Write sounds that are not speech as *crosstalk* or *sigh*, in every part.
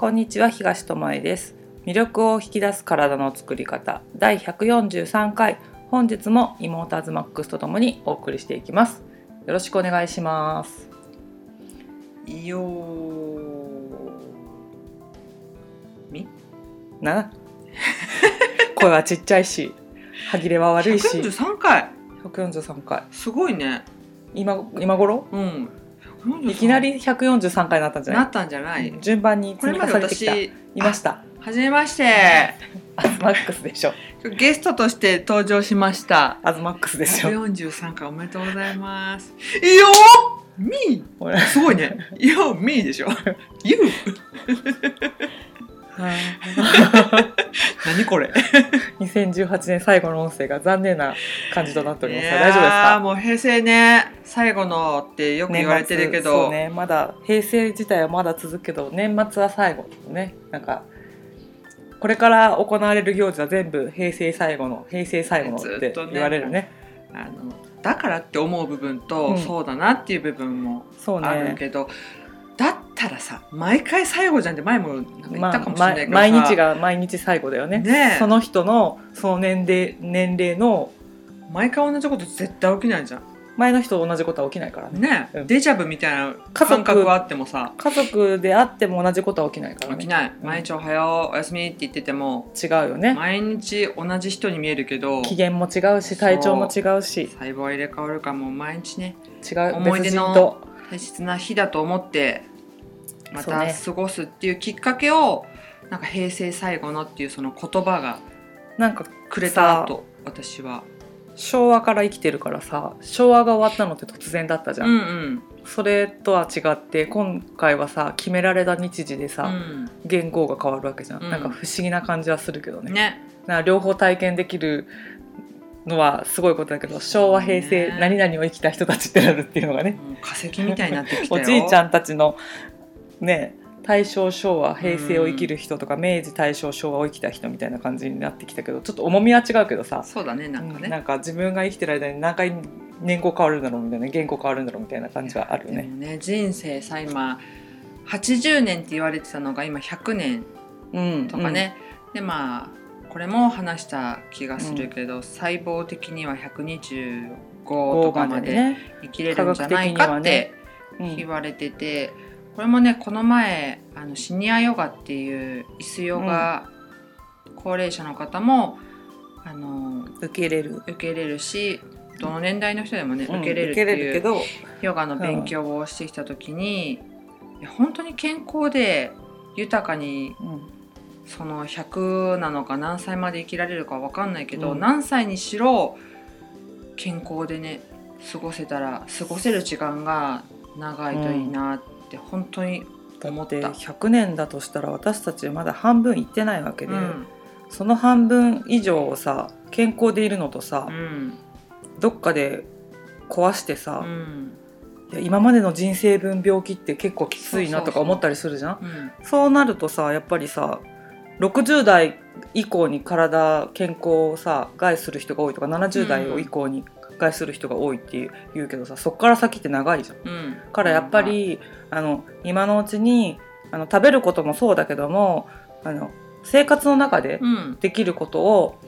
こんにちは東智恵です。魅力を引き出す体の作り方。第143回。本日も妹アズマックスとともにお送りしていきます。よろしくお願いします。いよみ？な？*laughs* 声はちっちゃいし歯切れは悪いし。143回。143回。すごいね。今今頃？うんいきなり143回になったんじゃなないったんじゃない。順番に積み重ねてきた。い私ました。はじめまして。アズマックスでしょ。ゲストとして登場しました。アズマックスでしょ143回おめでとうございます。いよみー。すごいね。いよみーでしょ。*laughs* You *laughs* 何これ？*laughs* 2018年最後の音声が残念な感じとなっております。が大丈夫ですか？もう平成ね最後のってよく言われてるけど、うね。まだ平成自体はまだ続くけど年末は最後ね。なんかこれから行われる行事は全部平成最後の平成最後のって言われるね。あのだからって思う部分と、うん。そうだなっていう部分もそうあるねけど、だったらさ毎回最後じゃんって前も言まあったかもしれないけどさ、毎日が毎日最後だよね。ねえ。その人のその年齢年齢の毎回同じこと絶対起きないじゃん。前の人と同じことは起きないからね。ね、うん。デジャブみたいな感覚はあってもさ。家族であっても同じことは起きないからね。起きない。うん。毎日おはようおやすみって言ってても違うよね。毎日同じ人に見えるけど機嫌も違うし体調も違うし。細胞は入れ替わるからもう毎日ね違う。思い出の大切な日だと思ってまた過ごすっていうきっかけをなんか平成最後のっていうその言葉がなんかくれたと私は。昭和から生きてるからさ昭和が終わったのって突然だったじゃ、うんん。それとは違って今回はさ決められた日時でうさ、ん。言語が変わるわけじゃん、うん。なんか不思議な感じはするけどね。うんねな両方体験できるのはすごいことだけど昭和平成、ね何々を生きた人たちってなるっていうのがね。化石みたいになってきた *laughs* およじいちゃんたちのね大正昭和平成を生きる人とか、明治大正昭和を生きた人みたいな感じになってきたけどちょっと重みは違うけどさそうだねなんかね、うんなんか自分が生きてる間に何回年号変わるんだろうみたいな言語変わるんだろうみたいな感じはあるよね。ね人生さ今80年って言われてたのが今100年うん、とかね、でまあこれも話した気がするけど、細胞的には125うん、とかまでね、生きれるんじゃないかってうん。言われてて、これもねこの前あのシニアヨガっていう椅子ヨガ、高齢者の方もあの受け入れる、受け入れるしどの年代の人でもね、うん受け入れるっていうヨガの勉強をしてきた時に、いや本当に健康で豊かにうん。その100なのか何歳まで生きられるかわかんないけど、うん。何歳にしろ健康でね過ごせたら過ごせる時間が長いといいなって本当に思った。で100年だとしたら私たちまだ半分いってないわけで、うん。その半分以上をさ健康でいるのとさ、うん。どっかで壊してさう、ん。いや今までの人生分病気って結構きついなとか思ったりするじゃん？そうなるとさやっぱりさ60代以降に体健康をさ害する人が多いとか70代を以降に害する人が多いっていう言うけどさそっから先って長いじゃん。うん。からやっぱり、あの今のうちにあの食べることもそうだけどもあの生活の中でうん。できることを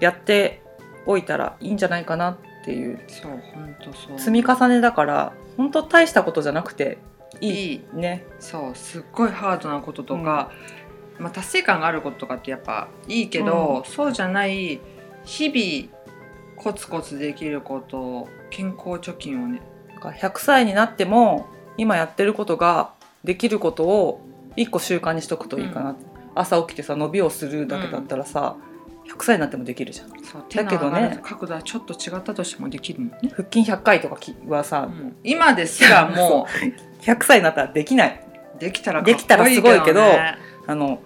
やっておいたらいいんじゃないかなっていう。そう本当そう。積み重ねだから本当大したことじゃなくていい。いい。ね。そうすっごいハードなこととか、まあ、達成感があることとかってやっぱいいけど、そうじゃない日々コツコツできること健康貯金をねなんか100歳になっても今やってることができることを一個習慣にしとくといいかな、朝起きてさ伸びをするだけだったらさ、100歳になってもできるじゃん。だけどね。角度はちょっと違ったとしてもできるもんね、腹筋100回とかきはさ、うん。今ですらも100 *laughs* 歳になったらできない。うできたらかっこいいできたらすごいけどねあの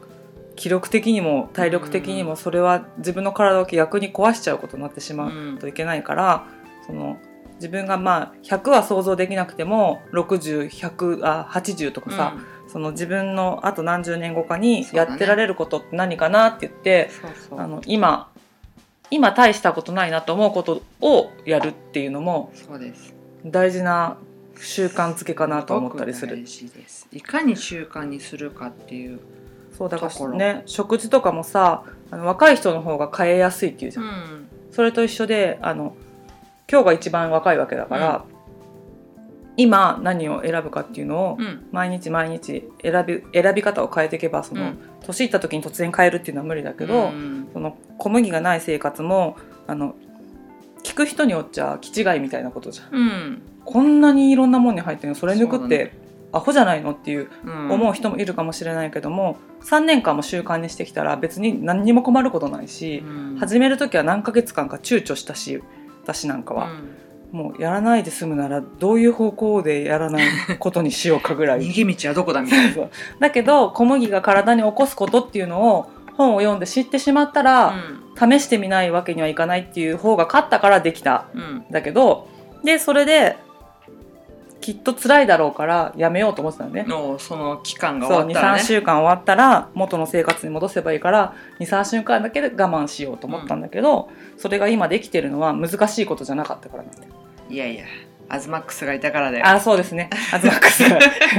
記録的にも体力的にもそれは自分の体を逆に壊しちゃうことになってしまううん。といけないから、その自分がまあ100は想像できなくても60100あ80とかさ、その自分のあと何十年後かにやってられることって何かなって言って、そうそう。あの今今大したことないなと思うことをやるっていうのも大事な習慣づけかなと思ったりする。す。いかに習慣にするかっていうそうだからね食事とかもさあの若い人の方が変えやすいっていうじゃん、うん。それと一緒であの今日が一番若いわけだから、今何を選ぶかっていうのをうん。毎日毎日選び選び方を変えていけばその、うん。年いった時に突然変えるっていうのは無理だけど、うん。その小麦がない生活もあの聞く人によっちゃ気違いみたいなことじゃん。うん。こんなにいろんなもんに入ってるのそれ抜くって、アホじゃないのっていううん。思う人もいるかもしれないけども、3年間も習慣にしてきたら別に何にも困ることないし、うん。始める時は何ヶ月間か躊躇したし私なんかは、もうやらないで済むならどういう方向でやらないことにしようかぐらうんい。*laughs* 逃げ道はどこだみたいな。だけど小麦が体に起こすことっていうのを本を読んで知ってしまったら、試してみないわけにはいかないっていう方が勝ったからできた。うんうんん。だけどでそれできっと辛いだろうからやめようと思ってたんだよね。のその期間が23終わったらね。週間終わったら元の生活に戻せばいいから23週間だけで我慢しようと思ったんだけど、それが今できてるのは難しいことじゃなかったからなんだよ。いやいやアズマックスがいたからだよ。あそうですね。アズマックス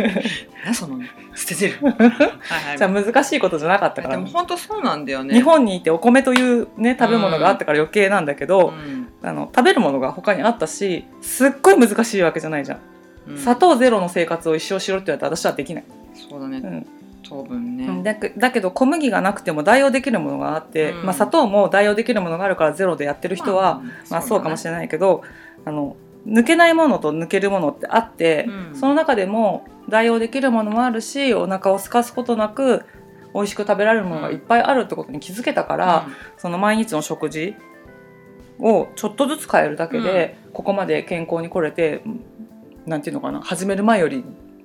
*laughs* その捨ててる *laughs* はいはい。じゃあ難しいことじゃなかったから。でも本当そうなんだよね。日本にいてお米というね食べ物があったから余計なんだけど、うん。あの食べるものが他にあったしすっごい難しいわけじゃないじゃん、うん。砂糖ゼロの生活を一生しろって言われたら私はできない、そうだね。うん。糖分ね。だけだけど小麦がなくても代用できるものがあって、うん。まあ、砂糖も代用できるものがあるからゼロでやってる人は、まあ、そうかもしれれないけどあの抜けないものと抜けるものってあって、うん。その中でも代用できるものもあるしお腹を空かすことなく美味しく食べられるものがいっぱいあるってことに気づけたから、その毎日の食事をちょっとずつ変えるだけで、ここまで健康に来れてなんていうのかな始める前より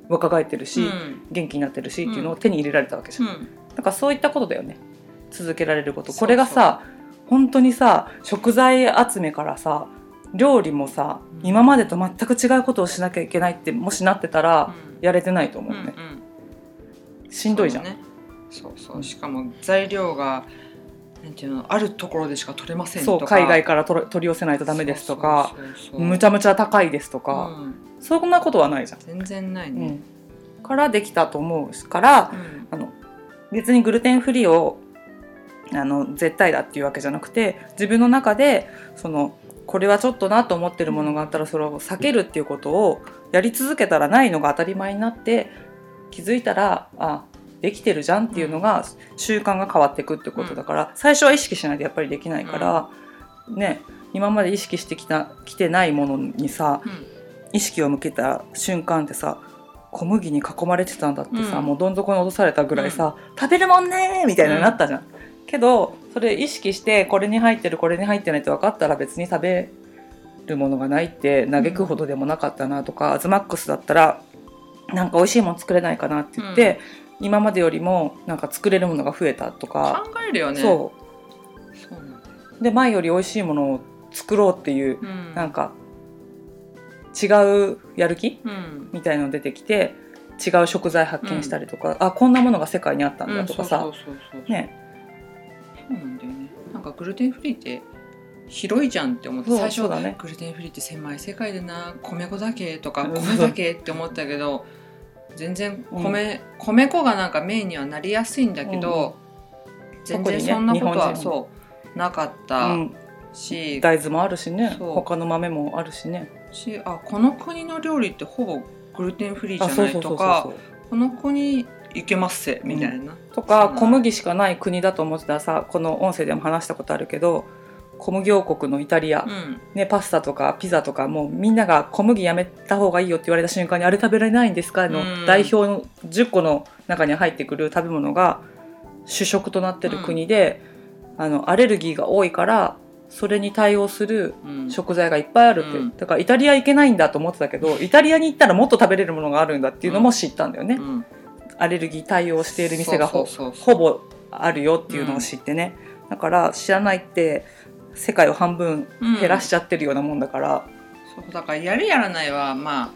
若返ってるし、元気になってるしっていうのを手に入れられたわけじゃん。だからそういったことだよね。続けられること。これがさ本当にさ食材集めからさ料理もさうん。今までと全く違うことをしなきゃいけないってもしなってたらやれてないと思うね、しんどいじゃん、そうね。そうそう。しかも材料がなんていうのあるところでしか取れませんとか。そう海外から取り寄せないとダメですとかむちゃむちゃ高いですとか、うんそんなことはないじゃん、全然ないね。うん、からできたと思うからうん。あの別にグルテンフリーをあの絶対だっていうわけじゃなくて自分の中でそのこれはちょっとなと思ってるものがあったらそれを避けるっていうことをやり続けたらないのが当たり前になって気づいたらあできてるじゃんっていうのが習慣が変わっていくってことだから、最初は意識しないとやっぱりできないから、ね今まで意識してきたきてないものにさ意識を向けた瞬間ってさ小麦に囲まれてたんだってさ、うん。もうどん底に落とされたぐらいさ、食べるもんねーみたいなのになったじゃん。けどそれ意識してこれに入ってるこれに入ってないって分かったら別に食べるものがないって嘆くほどでもなかったなとか、アズマックスだったらなんか美味しいもの作れないかなって言って、今までよりもなんか作れるものが増えたとか、考えるよね。そう。で前より美味しいものを作ろうっていううん。なんか違うやる気？うん。みたいの出てきて違う食材発見したりとか、あこんなものが世界にあったんだとかさ、ね。そうなんだよね。なんかグルテンフリーって広いじゃんって思って最初だね。グルテンフリーって狭い世界でな米粉だけとかうん。米だけって思ったけど全然米、米粉がなんかメインにはなりやすいんだけど、全然特にねそんなことは日本人そうなかっうたん、し,、大豆もあるしね。他の豆もあるしねしあこの国の料理ってほぼグルテンフリーじゃないとかこの国いけますせみたいな。とかそう小麦しかない国だと思ってたらさこの音声でも話したことあるけど小麦王国のイタリア、うん。ね、パスタとかピザとかもうみんなが小麦やめた方がいいよって言われた瞬間にあれ食べられないんですか？のうん。代表の10個の中に入ってくる食べ物が主食となってる国で、あのアレルギーが多いからそれに対応するうん。食材がいっぱいあるって、うん。だからイタリア行けないんだと思ってたけど *laughs* イタリアに行ったらもっと食べれるものがあるんだっていうのも知ったんだよね、うん。アレルギー対応している店がほぼあるよっていうのを知ってね、だから知らないって世界を半分減らしちゃってるようなもんだから、そうだか。らやるやらないはまあ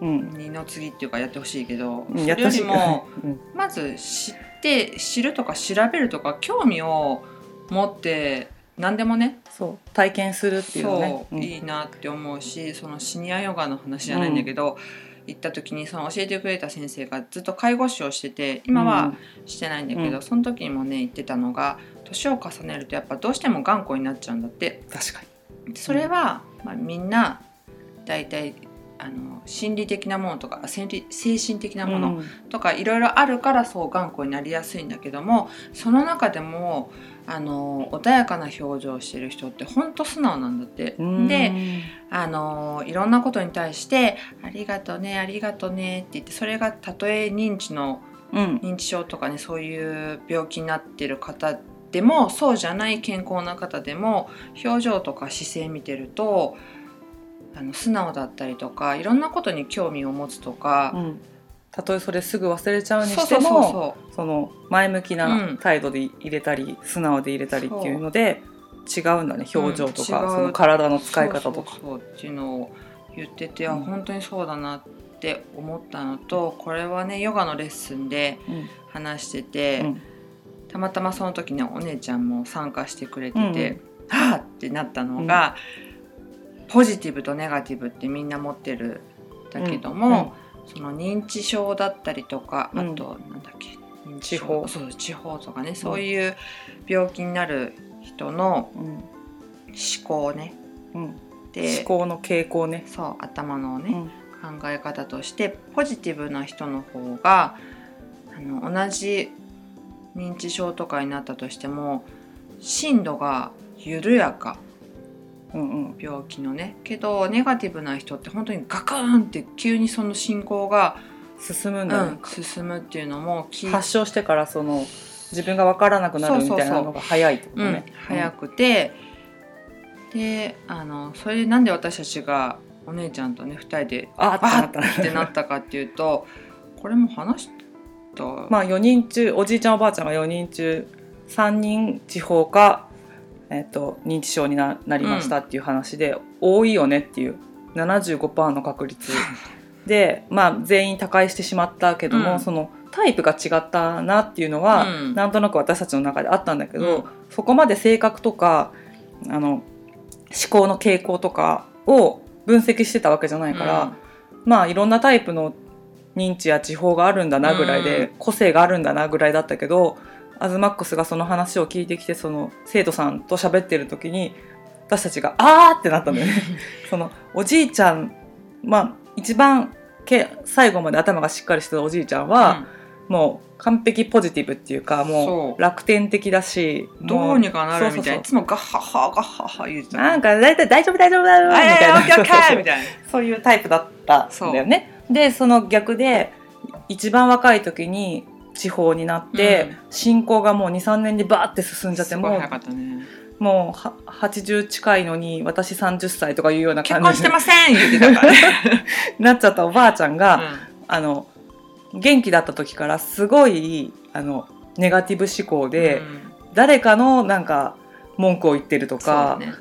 うん。二の次っていうかやってほしいけど、うんそれよりもうん。まず知って知るとか調べるとか興味を持って何でもねそう体験するっていうのね。そう、うん。いいなって思うしそのシニアヨガの話じゃないんだけど、行った時にその教えてくれた先生がずっと介護士をしてて今はしてないんだけど、うん。その時にもね言ってたのが年を重ねるとやっぱどうしても頑固になっちゃうんだって。確かに。それは、まあ、みんな大体あの心理的なものとか精理精神的なものうん。とかいろいろあるからそう頑固になりやすいんだけどもその中でもあの穏やかな表情をしてる人ってほんと素直なんだって。うん。であのいろんなことに対して「ありがとうねありがとうね」って言ってそれがたとえ認知のうん。認知症とかねそういう病気になってる方でもそうじゃない健康な方でも表情とか姿勢見てるとあの素直だったりとかいろんなことに興味を持つとか、うん。たとえそれすぐ忘れちゃうにしてもその前向きうなん。態度で入れたり、素直で入れたりっていうので違うんだね表情とか、うんその体のう使い方とか。そうっていうのを言ってて、あうん。本当にそうだなって思ったのとこれはねヨガのレッスンでうん。話してて、うん。たまたまその時ねお姉ちゃんも参加してくれてて、うんはあってなったのが、ポジティブとネガティブってみんな持ってるんだけども、その認知症だったりとかあうん。となんだっけ地方そう地方とかねそういう病気になる人のうん。思考ね。うん。で思考の傾向ね。そう頭のね、うん。考え方としてポジティブな人の方があの同じ認知症とかになったとしても進度が緩やかうんうん。病気のね。けどネガティブな人って本当にガクンって急にその進行が、進むんだね。うん、進むっていうのも発症してからその自分が分からなくなるみたいなのが早いってことうんね。早くて、であのそれでなんで私たちがお姉ちゃんとね2人でああっってなったかっていうとこれも話した、まあ4人中おじいちゃんおばあちゃんが4人中3人地方か、えっと認知症にななりましたっていう話で、多いよねっていう。75%の確率。*laughs* で、まあ、全員他界してしまったけども、うん。そのタイプが違ったなっていうのは、うん。なんとなく私たちの中であったんだけど、うん。そこまで性格とかあの思考の傾向とかを分析してたわけじゃないから、まあいろんなタイプの認知や地方があるんだなぐらいで、うん。個性があるんだなぐらいだったけどアズマックスがその話を聞いてきてその生徒さんと喋ってる時に私たちが「あー!」ってなったんだよね。*laughs* そのおじいちゃんまあ一番け最後まで頭がしっかりしてたおじいちゃんは、もう完璧ポジティブっていうかもそうう楽天的だしどうにかなるみたいそうそうそうないつもガッハッハガッハッハ言ってたなんか大体大丈夫大丈夫だよみたいなやオッケーオッケーみたいなそういうタイプだったんだよね。でその逆で一番若い時に地方になって、うん。進行がもう23年でバーって進んじゃってもうね。もうは80近いのに私30歳とかいうような結感じしてません *laughs* なっちゃったおばあちゃんが、うあの元気だった時からすごいあのネガティブ思考んで、うん。誰かのなんか文句を言ってるとか、だね。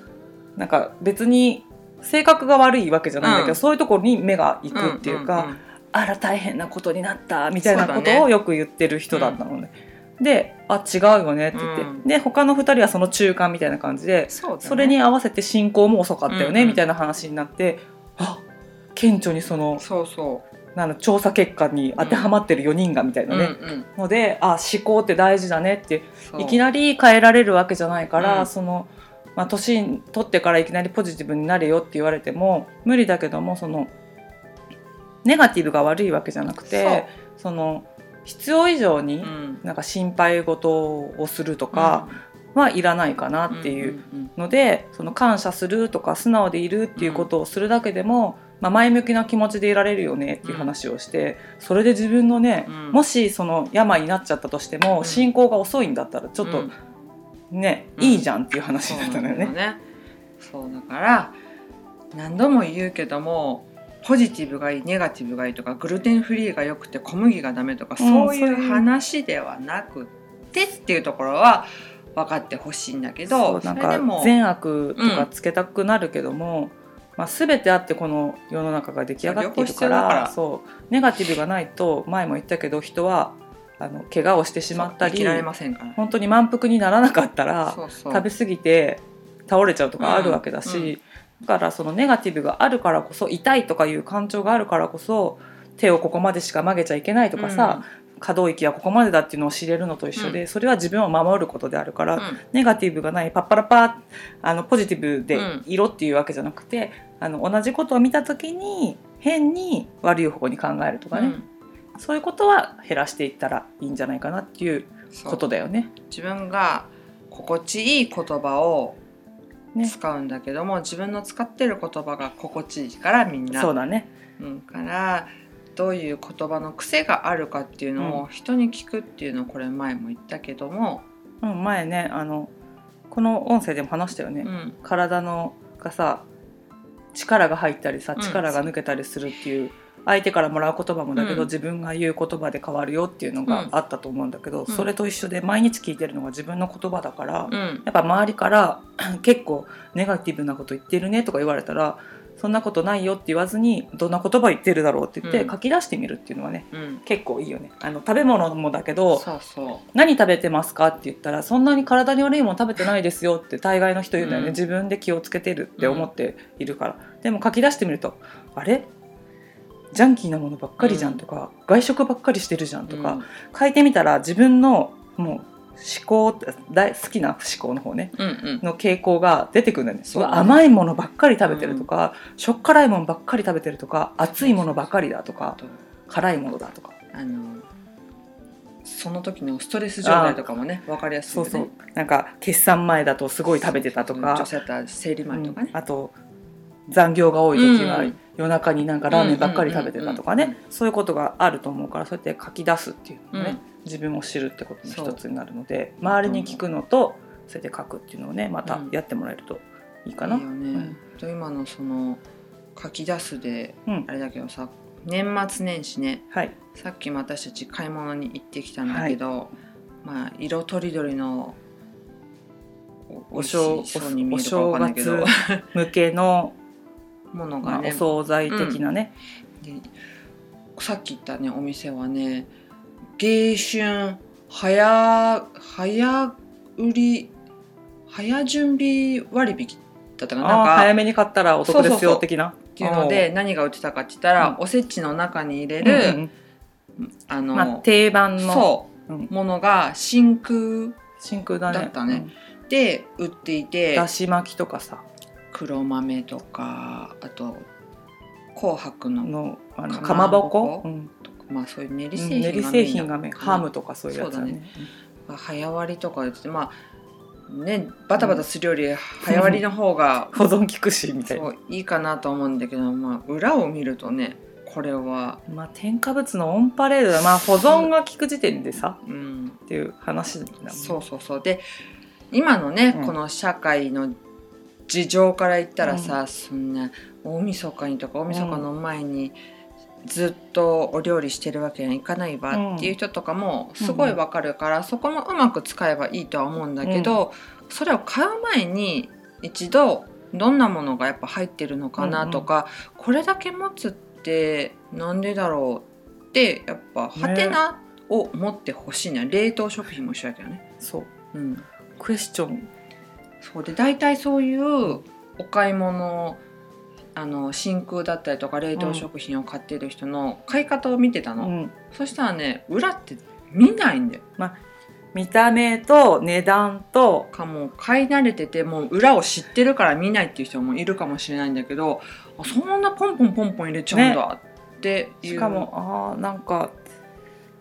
なんか別に性格が悪いわけじゃないんだけど、うん。そういうところに目が行くっていうか、んんんあら大変なことになったみたいなことをよく言ってる人だったのね。で「あ違うよね」って言って、うん。で他の2人はその中間みたいな感じでそね。それに合わせて進行も遅かったよね、うんうん。みたいな話になってあ顕著にそのそうそなんだ調査結果に当てはまってる4人がみたいなう、ね、うんうん。のであ思考って大事だねっていきなり変えられるわけじゃないから、うん。その、まあ、年取ってからいきなりポジティブになれよって言われても無理だけどもそのネガティブが悪いわけじゃなくてその必要以上にうん。なんか心配事をするとかはいらないかなっていううんのでその感謝するとか素直でいるっていうことをするだけでも、まあ、前向きな気持ちでいられるよねっていう話をしてそれで自分のね、うん。もしその病になっちゃったとしても、うん。進行が遅いんだったらちょっとうん。ね、うん。いいじゃんっていう話だったのよね。そうだから何度も言うけどもポジティブがいいネガティブがいいとかグルテンフリーが良くて小麦がダメとか、うんそういそう話ではなくってっていうところは分かってほしいんだけそどうなんか善悪とかつけたくなるけども、まあ、全てあってこの世の中が出来上がっているからそうネガティブがないと前も言ったけど人はあの怪我をしてしまったりられませんから。本当に満腹にならなかったら食べ過ぎて倒れちゃうとかあるわけだし、うんからそのネガティブがあるからこそ痛いとかいう感情があるからこそ手をここまでしか曲げちゃいけないとかさ、可動域はここまでだっていうのを知れるのと一緒で、それは自分を守ることであるから、うん。ネガティブがないパッパラパーあのポジティブでうん。色っていうわけじゃなくて、あの同じことを見た時に変に悪い方向に考えるとかね、うん。そういうことは減らしていったらいいんじゃないかなっていうことだよね。自分が心地いい言葉をね使うんだけども、自分の使ってる言葉が心地いいからみんな。そうだね。うん、からどういう言葉の癖があるかっていうのを人に聞くっていうのをこれ前も言ったけども、うん、前ねあのこの音声でも話したよね。うん。体のがさ力が入ったりさうん力が抜けたりするっていう、相手からもらう言葉もだけど、うん。自分が言う言葉で変わるよっていうのがあったと思うんだけど、ん。それと一緒で毎日聞いてるのが自分の言葉だから、うん。やっぱ周りから *clears throat* 結構ネガティブなこと言ってるねとか言われたらそんなことないよって言わずにどんな言葉言ってるだろうって言ってうん。書き出してみるっていうのはねうん、結構いいよね。あの食べ物もだけどそうそう。何食べてますかって言ったらそんなに体に悪いもの食べてないですよって大概の人言うんだよね、うん。自分で気をつけてるって思っているから、でも書き出してみるとあれ？ジャンキーなものばっかりじゃんとか、外食ばっかりしてるじゃんとか、書いてみたら自分のもう思考大好きな思考の方ねうんうん。の傾向が出てくるんだよ。ねそううわ甘いものばっかり食べてるとか、しょっ辛いものばっかり食べてるとか熱いものばっかりだとかと辛いものだとか。あのその時のストレス状態とかもね分かりやすいよね。そうそう。なんか決算前だとすごい食べてたとか。女性だったら生理前とかね。うん、あと残業が多い時はうん。夜中になんかラーメンばっかり食べてたとかね、そういうことがあると思うからそうやって書き出すっていうのもね、うん。自分を知るってことの一つになるので周りに聞くのとそうやって書くっていうのをねまたうんやってもらえるといいかな。いいよね、と今のその書き出すでうん。あれだけどさ年末年始ね。はい、さっきも私たち買い物に行ってきたんだけど、まあ色とりどりのおお正美味しそうに見えるかわかんないけど。お向けの、ものまあ、おがね、惣菜的なね、でさっき言ったねお店はね迎春早早売り早準備割引だったかな。なんか早めに買ったらお得ですよ的な。っていうので何が売ってたかって言ったら、うん。おせちの中に入れうんる、うん。あの、まあ、定番の。ものが真空真空だね。だったね。で売っていうんてだし巻きとかさ黒豆とかあと紅白ののあのかかまぼこ？まあそういう練りうん製品がハムとかそういうやつだね。早割りとか言ってまあねバタバタするより早割りの方が保存効くしみたいな。いいかなと思うんだけど、まあ、裏を見るとねこれは、まあ添加物のオンパレードだ。まあ保存が効く時点でさうん、っていう話だもんね。そうそうそう。で今のね、うん。この社会の事情から言ったらさ、そんな大晦日にとか大晦日の前にずっとお料理してるわけにはいかないわっていう人とかもすごいわかるから、そこもうまく使えばいいとは思うんだけど、それを買う前に一度どんなものがやっぱ入ってるのかなとか、これだけ持つってなんでだろうってやっぱハテナを持ってほしいな、冷凍食品も一緒だけどね。そう。うん、クエスチョンそうで大体そういうお買い物あの真空だったりとか冷凍食品を買ってる人の買い方を見てたの、うん。そしたらね裏って見ないんだよ。見た目と値段とかもう買い慣れててもう裏を知ってるから見ないっていう人もいるかもしれないんだけどあそんなポンポンポンポン入れちゃうんだっていう、しかもあーなんか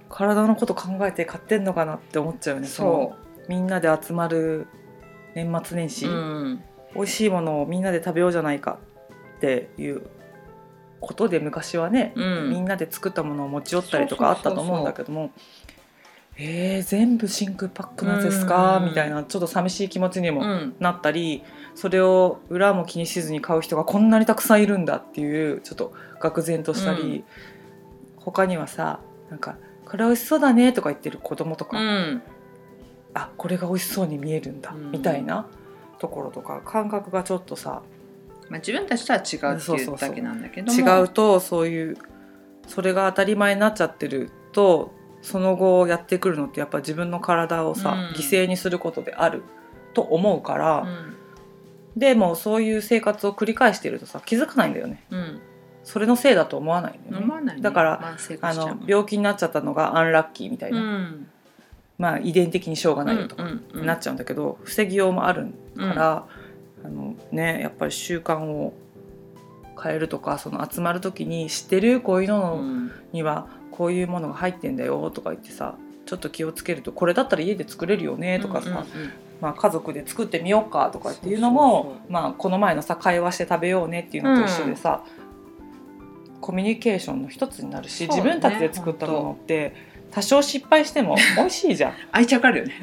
体のこと考えて買ってんのかなって思っちゃうよね。そのみんなで集まる年末年始、う、うん、美味しいものをみんなで食べようじゃないかっていうことで昔はね、うん。みんなで作ったものを持ち寄ったりとかあったと思うんだけどもえー、全部真空パックなんですか、うん。みたいなちょっと寂しい気持ちにもうんなったり、それを裏も気にしずに買う人がこんなにたくさんいるんだっていうちょっと愕然としたり、他にはさなんか「これ美味しそうだね」とか言ってる子供とか、うんあこれが美味しそうに見えるんだ、うん。みたいなところとか感覚がちょっとさまあ、自分たちとは違うっていうだけなんだけども。違うとそういうそれが当たり前になっちゃってるとその後やってくるのってやっぱ自分の体をさ、うん。犠牲にすることであると思うから、うん。でもそういう生活を繰り返してるとさ気づかないんだよね。うん。それのせいだと思わないね。思わないね。だから慢性化あしちゃうの病気になっちゃったのがアンラッキーみたいな、うんまあ遺伝的にしょうがないよとかうんうん。なっちゃうんだけど、防ぎようもあるから、あのねやっぱり習慣を変えるとかその集まる時に知ってるこういうのうん。にはこういうものが入ってんだよとか言ってさちょっと気をつけるとこれだったら家で作れるよねとかさ、うんうんうん。まあ、家族で作ってみようかとかっていうのもまあ、この前のさ会話して食べようねっていうのと一緒でさ、コミュニケーションの一つになるし、ね。自分たちで作ったものって多少失敗しても *laughs* 美味しいじゃん。愛着あるよね。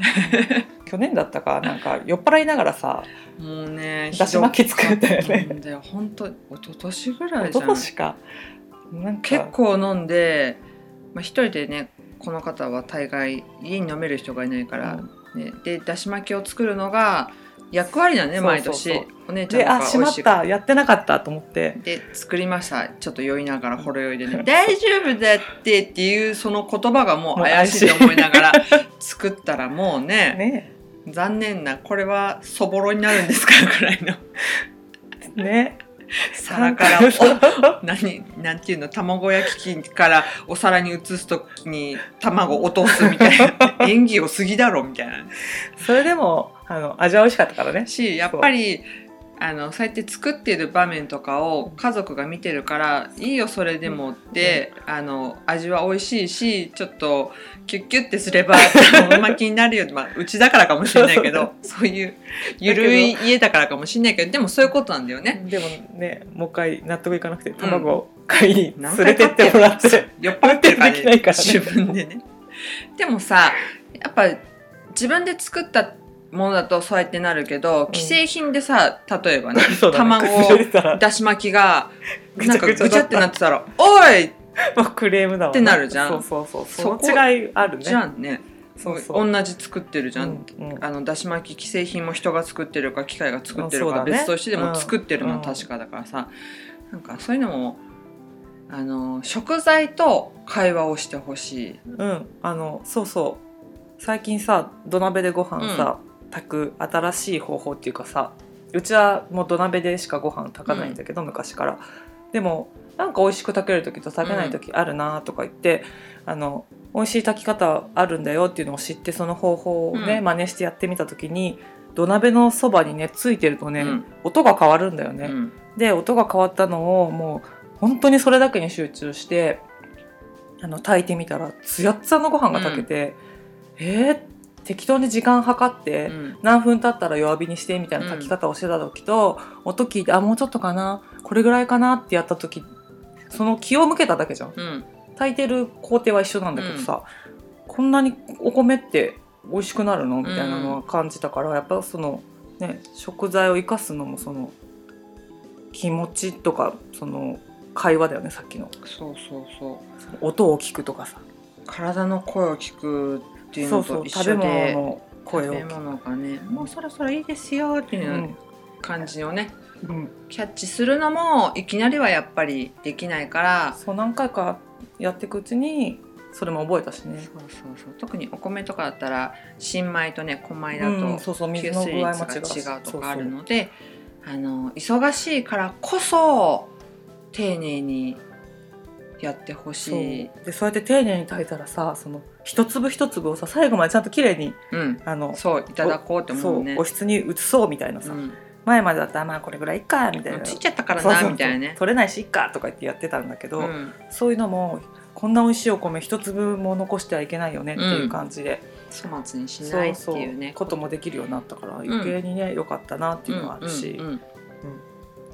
去年だったかなんか酔っ払いながらさもうねだし巻き作ったよね。本当一昨年ぐらい一じゃん。昨年か。結構飲んで、まあ、一人でねこの方は大概家に飲める人がいないから、ね、でだし巻きを作るのが役割だね毎年。お姉ちゃんであしまった。やってなかったと思って。で作りました。ちょっと酔いながらほろ酔いでね「大丈夫だって」っていうその言葉がもう怪しいと思いながら作ったらもうねね。残念なこれはそぼろになるんですかぐらいの。ね皿からお何なんていうの？卵焼き器からお皿に移す時に卵落とすみたいな。*laughs* 演技を過ぎだろみたいな。それでもあの味は美味しかったからね。しやっぱりあのそうやって作ってる場面とかを家族が見てるからいいよそれでもって、あの味は美味しいしちょっとキュッキュッてすればおまきになるよ、まあ、うちだからかもしれないけどそういう。ゆるい家だからかもしれないけどでもそういうことなんだよね。でもねもう一回納得いかなくて卵を買いに何連れてってもらって、酔っ払ってるから,、できないからね。自分でね。でもさやっぱ自分で作ったものだとそうやってなるけど、既製品でさ例えばね *laughs* そうだね。卵崩れてたらだし巻きが *laughs* なんかぐちゃぐちゃだったぐちゃってなってたら「おい! *laughs* もうクレームだわってなるじゃん。そうそうそうそこその違いある」ね。じゃんね。そうそう。同じ作ってるじゃん、うんうん。あのだし巻き既製品も人が作ってるか機械が作ってるかうんそうだね。別としてでも作ってるのはうん。確かだからさ、なんかそういうのもあの食材と会話をしてほしい。うん。あのそうそう。最近さ土鍋でご飯さ、炊く新しい方法っていうかさうちはもう土鍋でしかご飯炊かないんだけど、昔から。でもなんか美味しく炊ける時と炊けない時あるなとか言って、あの美味しい炊き方あるんだよっていうのを知ってその方法をね、うん。真似してやってみた時に土鍋のそばにねついてるとね、うん。音が変わるんだよね。うん。で音が変わったのをもう本当にそれだけに集中してあの炊いてみたらつやっつやのご飯が炊けて、えー、適当に時間計って、うん。何分経ったら弱火にしてみたいな炊き方をしてた時と、音聞いてあもうちょっとかなこれぐらいかなってやった時その気を向けただけじゃん。うん。炊いてる工程は一緒なんだけどさ、こんなにお米って美味しくなるの？みたいなのは感じたから、やっぱそのね食材を生かすのもその気持ちとかその会話だよねさっきの。そうそうそう。音を聞くとかさ。体の声を聞くっていうそうのと一緒で。食べ物がねもうそろそろいいですよっていう感じをねうん、キャッチするのもいきなりはやっぱりできないから。そう何回かやっていくうちにそれも覚えたしね。そうそうそう。特にお米とかだったら新米とね古米だうんと吸水の具合率が違うとかあるのであの忙しいからこそ丁寧にやってほしそう。い。でそうやって丁寧に炊いたらさその一粒一粒をさ最後までちゃんと綺麗にうん、あのそういただこうって思うね。お。室に移そうみたいなさ、うん。前までだったらまあこれぐらいいっかみたいな。もうついちゃったからなみたいなね。取れないしいっかとか言ってやってたんだけど、うん。そういうのもこんな美味しいお米一粒も残してはいけないよねっていう感じで、粗末にしないってそういうねこともできるようになったから余計にね良、かったなっていうのはあるし、うんうんうん。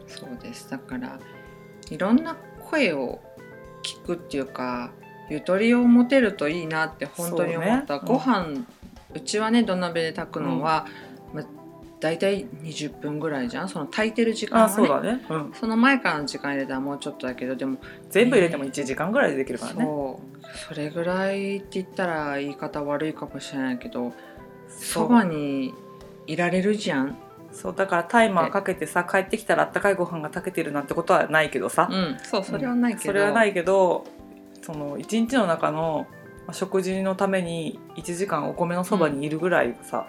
そうです。だからいろんな声を聞くっていうかゆとりを持てるといいなって本当に思った、ね。ご飯うちはね土鍋で炊くのは、まあ、大体20分ぐらいじゃん。その炊いてる時間はね。あそうだね、うん、その前からの時間入れたらもうちょっとだけどでも全部入れても1時間ぐらいでできるからね。そう。それぐらいって言ったら言い方悪いかもしれないけどそばにいられるじゃんそうだからタイマーかけてさ帰ってきたらあったかいご飯が炊けてるなんてことはないけどさ、うん。そうそれはないけど、それはないけどその一日の中のまあ食事のために1時間お米のそばにいるぐらいさ、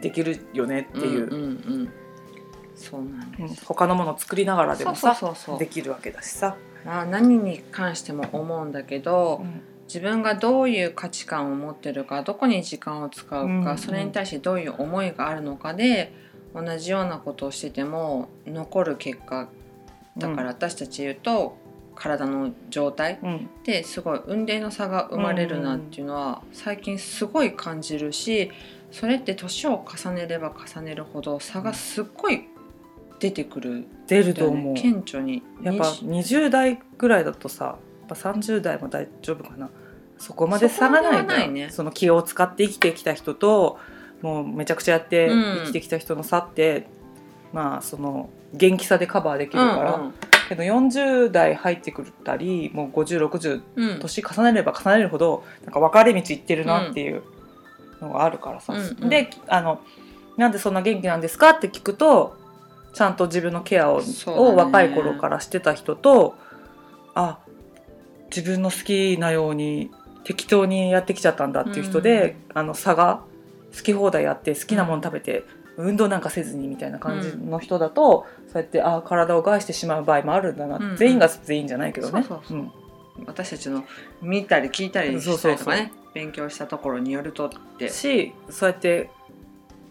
できるよねっていう、うんうんうんそうなんうん。です、他のものを作りながらでもさできるわけだしさ、あ何に関しても思うんだけど、うん。自分がどういう価値観を持ってるかどこに時間を使うか、うんうん。それに対してどういう思いがあるのかで同じようなことをしてても残る結果だから私たち言うと、体の状態うん。ですごい運命の差が生まれるなっていうのは最近すごい感じるしそれって年を重ねれば重ねるほど差がすっごい出てくる出ると思う。ね顕著に。やっぱに20代ぐらいだとさやっぱ30代も大丈夫かな。そこまで差がないね。その気を使って生きてきた人ともうめちゃくちゃやってうん。生きてきた人の差って、まあその元気さでカバーできるから、うんけど40代入ってくったりもう5060うんうん年重ねれば重ねるほどなんか分かれ道行ってるなっていうのがあるからさ、うん。うんであのなんでそんな元気なんですかって聞くとちゃんと自分のケアを,、を若い頃からしてた人とあ自分の好きなように適当にやってきちゃったんだっていう人で、あの差が好き放題やって好きなもの食べて、運動なんかせずにみたいな感じの人だと、そうやってあ体を害してしまう場合もあるんだな、うんうん。全員が全員じゃないけどね。私たちの見たり聞いたりしたりとかね勉強したところによるとって。しそうやって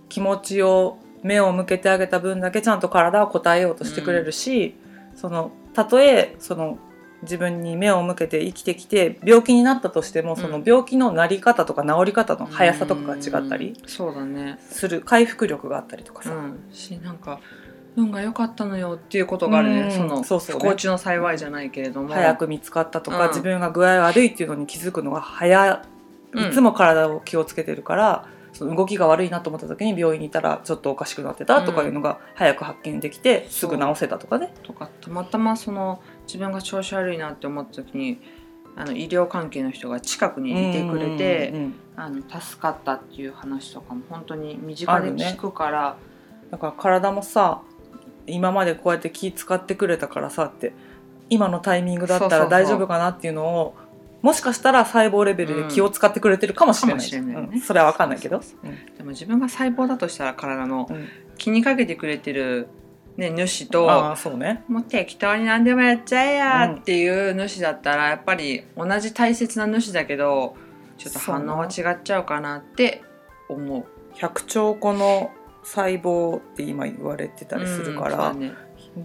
気持ちを目を向けてあげた分だけちゃんと体は応えようとしてくれるし、そのたとえその自分に目を向けて生きてきて病気になったとしても、うん。その病気のなり方とか治り方の速さとかが違ったりうん。そうだね。する回復力があったりとかさ、うん。しなんか運が良かったのよっていうことがあるね、うん。そのそうそうね。不幸中の幸いじゃないけれども。早く見つかったとか、うん。自分が具合悪いっていうのに気づくのが早い。いつも体を気をつけてるから、その動きが悪いなと思った時に病院にいたらちょっとおかしくなってたとかいうのが早く発見できて、すぐ治せたとかね。とかたまたまその自分が調子悪いなって思った時にあの医療関係の人が近くにいてくれて、うんうんうんあの助かったっていう話とかも本当に身近で聞くから、だから体もさ今までこうやって気使ってくれたからさって今のタイミングだったら大丈夫かなっていうのをもしかしたら細胞レベルで気を使ってくれてるかもしれない,、うん。それは分かんないけど。でも自分が細胞だとしたら体の気にかけてくれてる、ね、主あとね。もう適当に何でもやっちゃえやっていう主だったらやっぱり同じ大切な主だけどちょっと反応は違っちゃうかなって思う。100兆個の細胞って今言われてたりするから、うんね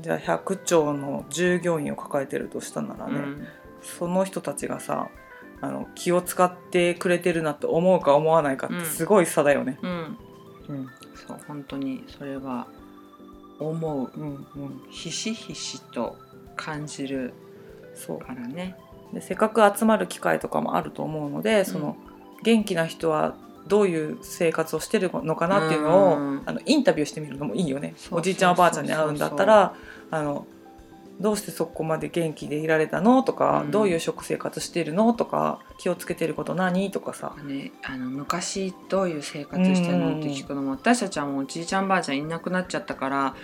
じゃあ100兆の従業員を抱えてるとしたならね、うんその人たちがさあの気を使ってくれてるなって思うか思わないかってすごい差だよね。うん、うんそう本当にそれは思う。うんうん、ひしひしと感じる。そう。からね。でせっかく集まる機会とかもあると思うのでその、元気な人はどういう生活をしてるのかなっていうのを、うん。あのインタビューしてみるのもいいよね。おじいちゃんおばあちゃんに会うんだったらあのどうしてそこまで元気でいられたの？とか、うん。どういう食生活してるの？とか気をつけてること何？とかさ、ね、あの昔どういう生活してるの？って聞くのも私たちはもうおじいちゃんばあちゃんいなくなっちゃったから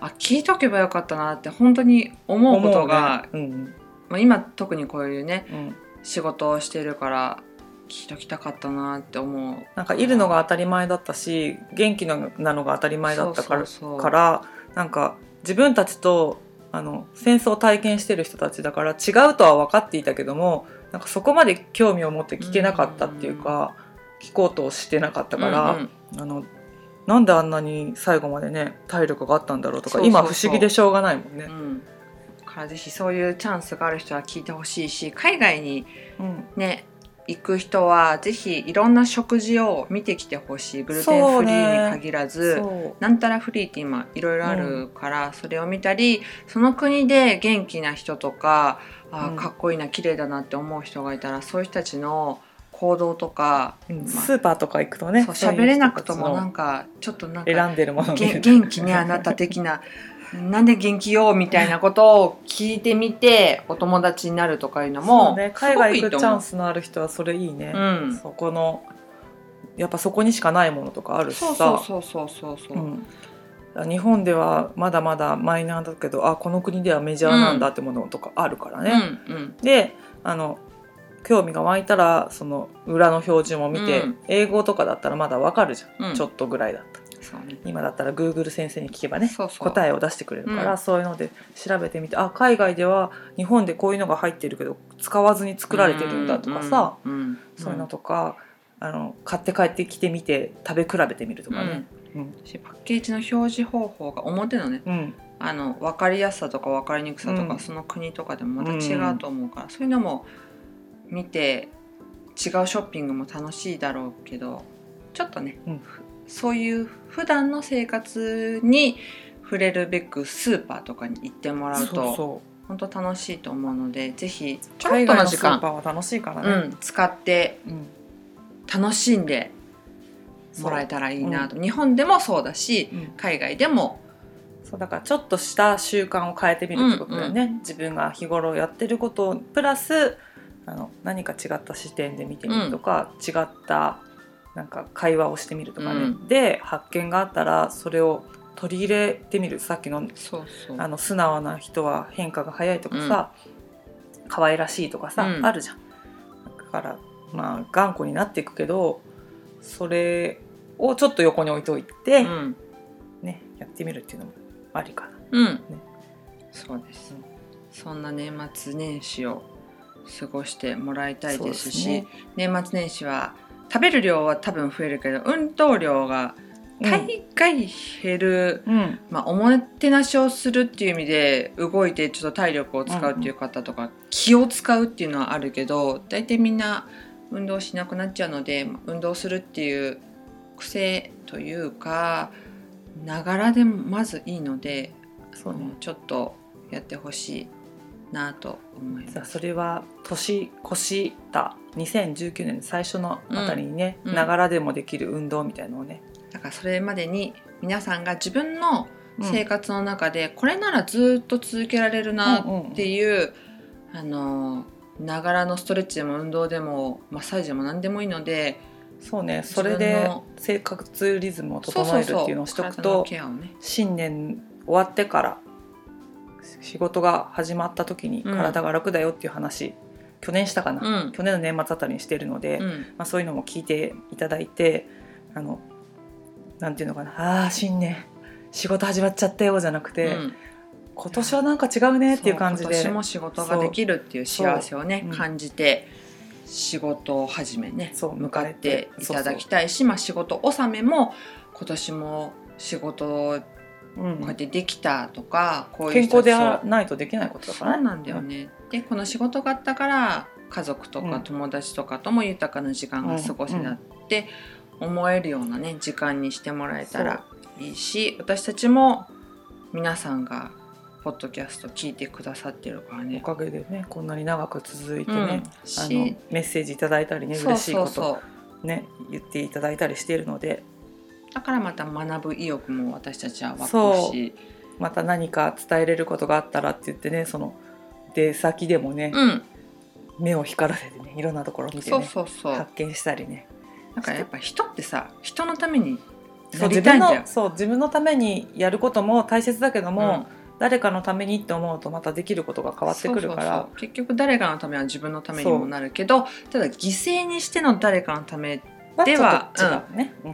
あ聞いとけばよかったなって本当に思うことが、思うね。まあ、今特にこういうねうんうん、仕事をしてるから聞いときたかったなって思う。なんかいるのが当たり前だったし元気なのが当たり前だったからそうそうそう。からなんか自分たちとあの戦争を体験してる人たちだから違うとは分かっていたけどもなんかそこまで興味を持って聞けなかったっていうか、聞こうとしてなかったから、うんうん。あのなんであんなに最後までね体力があったんだろうとか今不思議でしょうがないもんね。うん。だからぜひそういうチャンスがある人は聞いてほしいし海外にうん。ね行く人はぜひいろんな食事を見てきてほしい。グルテンフリーに限らず、そうなんたらフリーって今いろいろあるから、それを見たりその国で元気な人とかあうかっこいいな綺麗だなって思う人がいたらそういう人たちの行動とか、うん。まあスーパーとか行くとね喋れなくともなんかちょっとなんか選んでるもの元気ねあなた的ななんで元気よみたいなことを聞いてみてお友達になるとかいうのそもうね、海外行くチャンススのある人はそれいいね、うん。そこのやっぱそこにしかないものとかあるしそうさ。そうそうそうそうそう、うん。日本ではまだまだマイナーだけどあこの国ではメジャーなんだってものとかあるからね、うんうん。であの興味が湧いたらその裏の標準を見て、うん。英語とかだったらまだわかるじゃん、うん。ちょっとぐらいだっ今だったら Google 先生に聞けばね答えを出してくれるから、うん。そういうので調べてみてあ海外では日本でこういうのが入ってるけど使わずに作られてるんだとかさ、うんうんそういうのとかあの買って帰ってきてみて食べ比べてみるとかね。うん。しパッケージの表示方法が表のねうん。あの分かりやすさとか分かりにくさとか、うん。その国とかでもまた違うと思うから、そういうのも見て違うショッピングも楽しいだろうけどちょっとね、うん。ふそういう普段の生活に触れるべくスーパーとかに行ってもらうと本当楽しいと思うのでぜひうちょろっ海外のスとの時間。ーパーは楽しいからね。うん、使ってうん。楽しんでもらえたらいいなと、日本でもそうだしうん。海外でも。そうだからちょっとした習慣を変えてみるってことだよね、自分が日頃やってることをプラスあの何か違った視点で見てみるとか、違ったなんか会話をしてみるとかね、うん。で発見があったらそれを取り入れてみる。さっきのそうそう。あの素直な人は変化が早いとかさ、可愛らしいとかさ、うん。あるじゃん。だからまあ頑固になっていくけどそれをちょっと横に置いといて、うん。ね、やってみるっていうのもありかな。うん、そうです、そんな年末年始を過ごしてもらいたいですしね。年末年始は食べる量は多分増えるけど運動量が大概減る、うん、まあ、おもてなしをするっていう意味で動いてちょっと体力を使うっていう方とか、気を使うっていうのはあるけど大体みんな運動しなくなっちゃうのでまあ運動するっていう癖というかながらでもまずいいのでそうね。ちょっとやってほしいなと思います。それは年越した2019年の最初のあたりにねうん。ながらでもできる運動みたいのをね、だからそれまでに皆さんが自分のうん。生活の中でこれならずっと続けられるなっていう、あのながらのストレッチでも運動でもマッサージでも何でもいいのでそうねそれ自で生活リズムを整えるっていうのをしとくと新年終わってから仕事が始まった時にうん。体が楽だよっていう話、去年したかな、うん。去年の年末あたりにしてるので、うん。まあ、そういうのも聞いていただいてあのなんていうのかな。あー新年。仕事始まっちゃったよじゃなくて、うん。今年はなんか違うねっていう感じで。今年も仕事ができるっていう幸せをね感じて仕事を始めねそう向かっていただきたいしまあ仕事納めも今年も仕事うんうやってできたとか、こういう健康でないとできないことだからそうなんだよね。でこの仕事があったから家族とうん。か友達とかとも豊かな時間が過ごせたって思えるようなね時間にしてもらえたらいいし私たちも皆さんがポッドキャスト聞いてくださってるからおね。かげでねこんなに長く続いてうん。ね、あしのメッセージいただいたりね嬉しいことね言っていただいたりしているのでだからまた学ぶ意欲も私たちは湧くし。また何か伝えれることがあったらって言ってねその出先でもね、うん。目を光らせてねいろんなところを見てそうねそうそう。発見したりね。だからやっぱ人ってさ人のためになそう自分の。そう自分のためにやることも大切だけども、誰かのためにって思うとまたできることが変わってくるから。結局誰かのためは自分のためにもなるけどただ犠牲にしての誰かのためでは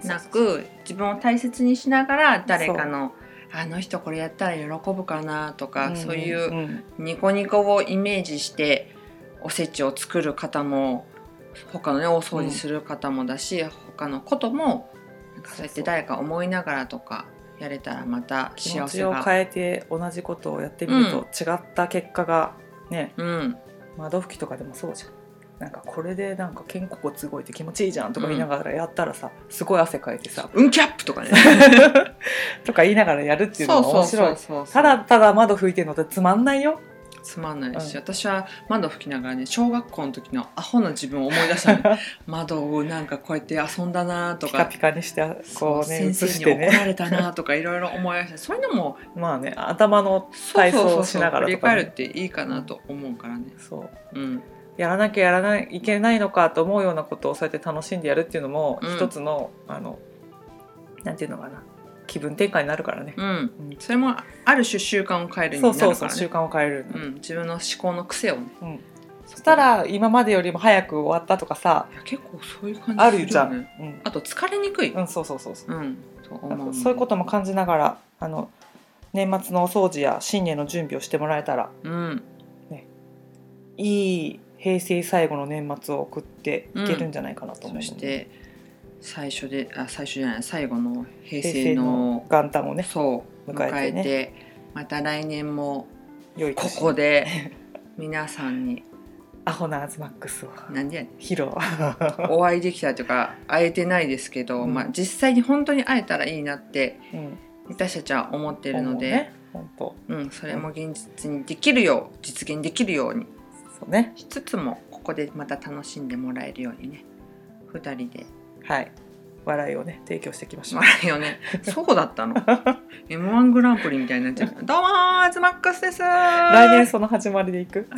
なく自分を大切にしながら誰かのあの人これやったら喜ぶかなとか、そういううんニコニコをイメージしておせちを作る方も他のね大掃除する方もだし、他のこともなんかそうやって誰か思いながらとかやれたらまた気持幸せが。ちを変えて同じことをやってみると違った結果がね、うん、窓拭きとかでもそうじゃんなんかこれでなんか肩甲骨動いて気持ちいいじゃんとか言いながらやったらさ、すごい汗かいてさうん。キャップとかねとか言いながらやるっていうのが面白いただただ窓拭いてるのってつまん。ないよつまん。ないし、うん。私は窓拭きながらね小学校の時のアホな自分を思い出したの窓をなん。かこうやって遊ん。だなとかピカピカにしてこうね映先生に怒られたなとかいろいろ思い出してそういうのもまあね頭の体操をしながら振りとかね返るっていいかなと思うからね。そううん、やらなきゃやらないいけないのかと思うようなことをそうやって楽しんでやるっていうのもうん。一つの、あのなんていうのかな。気分転換になるからね、うん、うん。それもある種習慣を変えるにそなるからね。うそうそう習慣を変える、うん、自分の思考の癖をね。うん。そしたら今までよりも早く終わったとかさいや結構そういう感じあるじゃん。うん。あと疲れにくい。うん、そうそうそうそう。うん、と思うそういうことも感じながらあの年末のお掃除や新年の準備をしてもらえたらうん。いい平成最後の年末を送っていけるんじゃないかなと思うので、そして最初であ最初じゃない最後の平平成の元旦をねそう迎えてね。てまた来年もここで *laughs* 皆さんにアホなアズマックスを。何でやねん。披露。*laughs* お会いできたというか会えてないですけど、うん。まあ、実際に本当に会えたらいいなってうん。私たちは思ってるので、ね。本当。うん、それも現実にできるよう実現できるようにそうね。しつつもここでまた楽しんでもらえるようにね。2人で。はい。笑いをね提供していきましょう笑いよね。そうだったの。*laughs* m 1グランプリみたいになっちゃうどうもーアズマックスです。来来年その始まりでいく？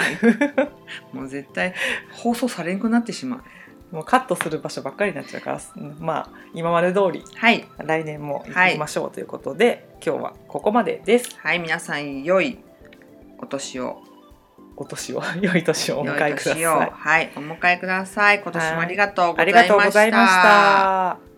もう絶対放送されんくなってしまう。もうカットする場所ばっかりになっちゃうからうんまあ今まで通りはい。来年も行きましょうということで、今日はここまでです。はい皆さん良いお年をお年を *laughs* 良い年をお良迎えください。はいお迎えください。今年もありがとうござありいました。がとうございました